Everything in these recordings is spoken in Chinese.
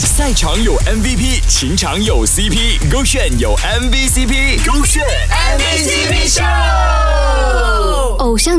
赛场有 MVP，情场有 CP，勾选有 MVCp，勾选 MVCp 秀。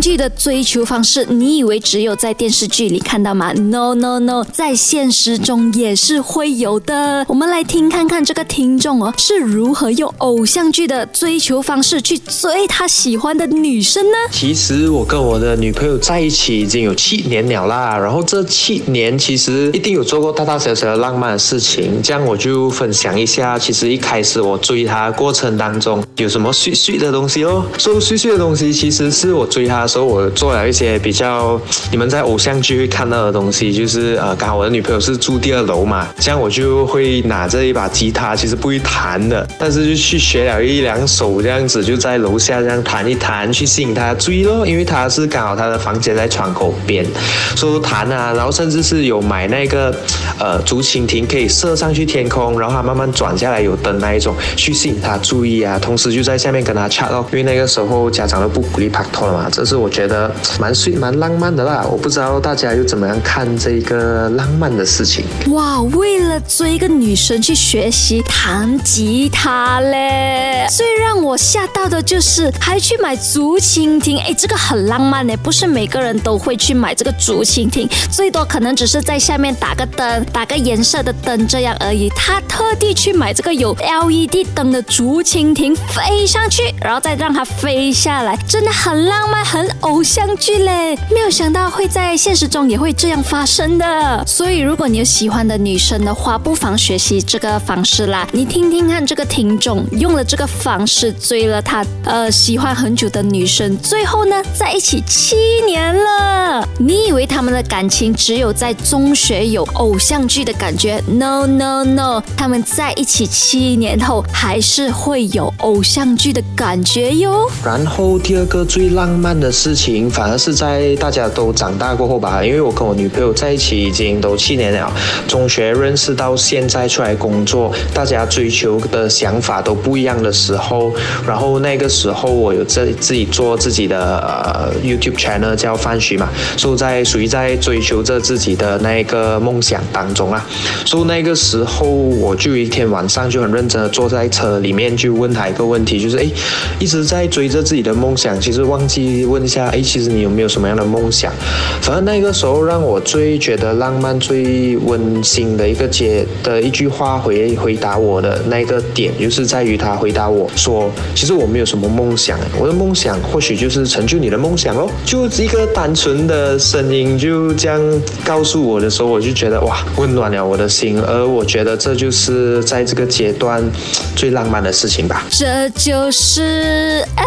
剧的追求方式，你以为只有在电视剧里看到吗？No No No，在现实中也是会有的。我们来听看看这个听众哦是如何用偶像剧的追求方式去追他喜欢的女生呢？其实我跟我的女朋友在一起已经有七年了啦，然后这七年其实一定有做过大大小小的浪漫的事情，这样我就分享一下。其实一开始我追她过程当中有什么碎碎的东西哦，说碎碎的东西其实是我追她时候我做了一些比较你们在偶像剧会看到的东西，就是呃刚好我的女朋友是住第二楼嘛，这样我就会拿着一把吉他，其实不会弹的，但是就去学了一两首这样子，就在楼下这样弹一弹，去吸引她注意咯，因为她是刚好她的房间在窗口边，说弹啊，然后甚至是有买那个呃竹蜻蜓可以射上去天空，然后它慢慢转下来有灯那一种，去吸引她注意啊，同时就在下面跟她 chat 咯，因为那个时候家长都不鼓励拍拖了嘛，这是我觉得蛮碎蛮浪漫的啦，我不知道大家又怎么样看这个浪漫的事情。哇，为了追一个女生去学习弹吉他嘞！最让我吓到的就是还去买竹蜻蜓，哎，这个很浪漫呢，不是每个人都会去买这个竹蜻蜓，最多可能只是在下面打个灯，打个颜色的灯这样而已。他特地去买这个有 LED 灯的竹蜻蜓，飞上去，然后再让它飞下来，真的很浪漫，很偶像剧嘞。没有想到会在现实中也会这样发生的，所以如果你有喜欢的女生的话，不妨学习这个方式啦。你听听看，这个听众用了这个方式追了他呃喜欢很久的女生，最后呢在一起七年了。你以为他们的感情只有在中学有偶像剧的感觉？No No No，他们在一起七年后还是会有偶像剧的感觉哟。然后第二个最浪漫的事情，反而是在大家都长大过后吧，因为我跟我女朋友在一起已经都七年了，中学认识到现在出来工作，大家追求的想法都不一样的时候，然后那个时候我有自自己做自己的呃 YouTube channel 叫范徐嘛，所以在属于在追求着自己的那个梦想当中啊，所以那个时候我就一天晚上就很认真的坐在车里面就问他一个问题，就是哎，一直在追着自己的梦想，其实忘记问一下，哎，其实你有没有什么样的梦想？反正那个时候让我最觉得浪漫、最温馨的一个接的一句话回回答我的那个点，就是在于他回答我说，其实我没有什么梦想，我的梦想或许就是成就你的梦想喽。就一个单纯的声音就这样告诉我的时候，我就觉得哇，温暖了我的心，而我觉得这就是在这个阶段最浪漫的事情吧。这就是爱。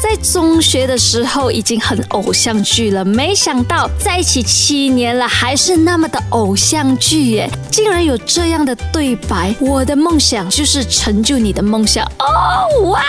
在中学的时候已经很偶像剧了，没想到在一起七年了还是那么的偶像剧耶！竟然有这样的对白，我的梦想就是成就你的梦想哦！哇，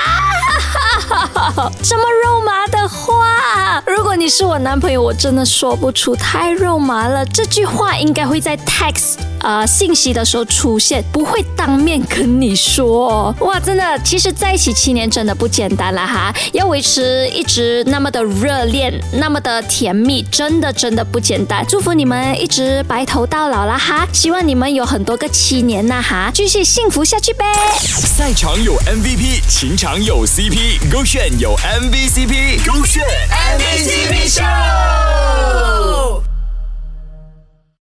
这么肉麻的话，如果你是我男朋友，我真的说不出，太肉麻了。这句话应该会在 text 呃信息的时候出现，不会当面跟你说。哇，真的，其实在一起七年真的不简单了哈。要维持一直那么的热恋，那么的甜蜜，真的真的不简单。祝福你们一直白头到老啦哈！希望你们有很多个七年呐哈，继续幸福下去呗。赛场有 MVP，情场有 CP，勾选有 MVCp，勾选 MVCp Show。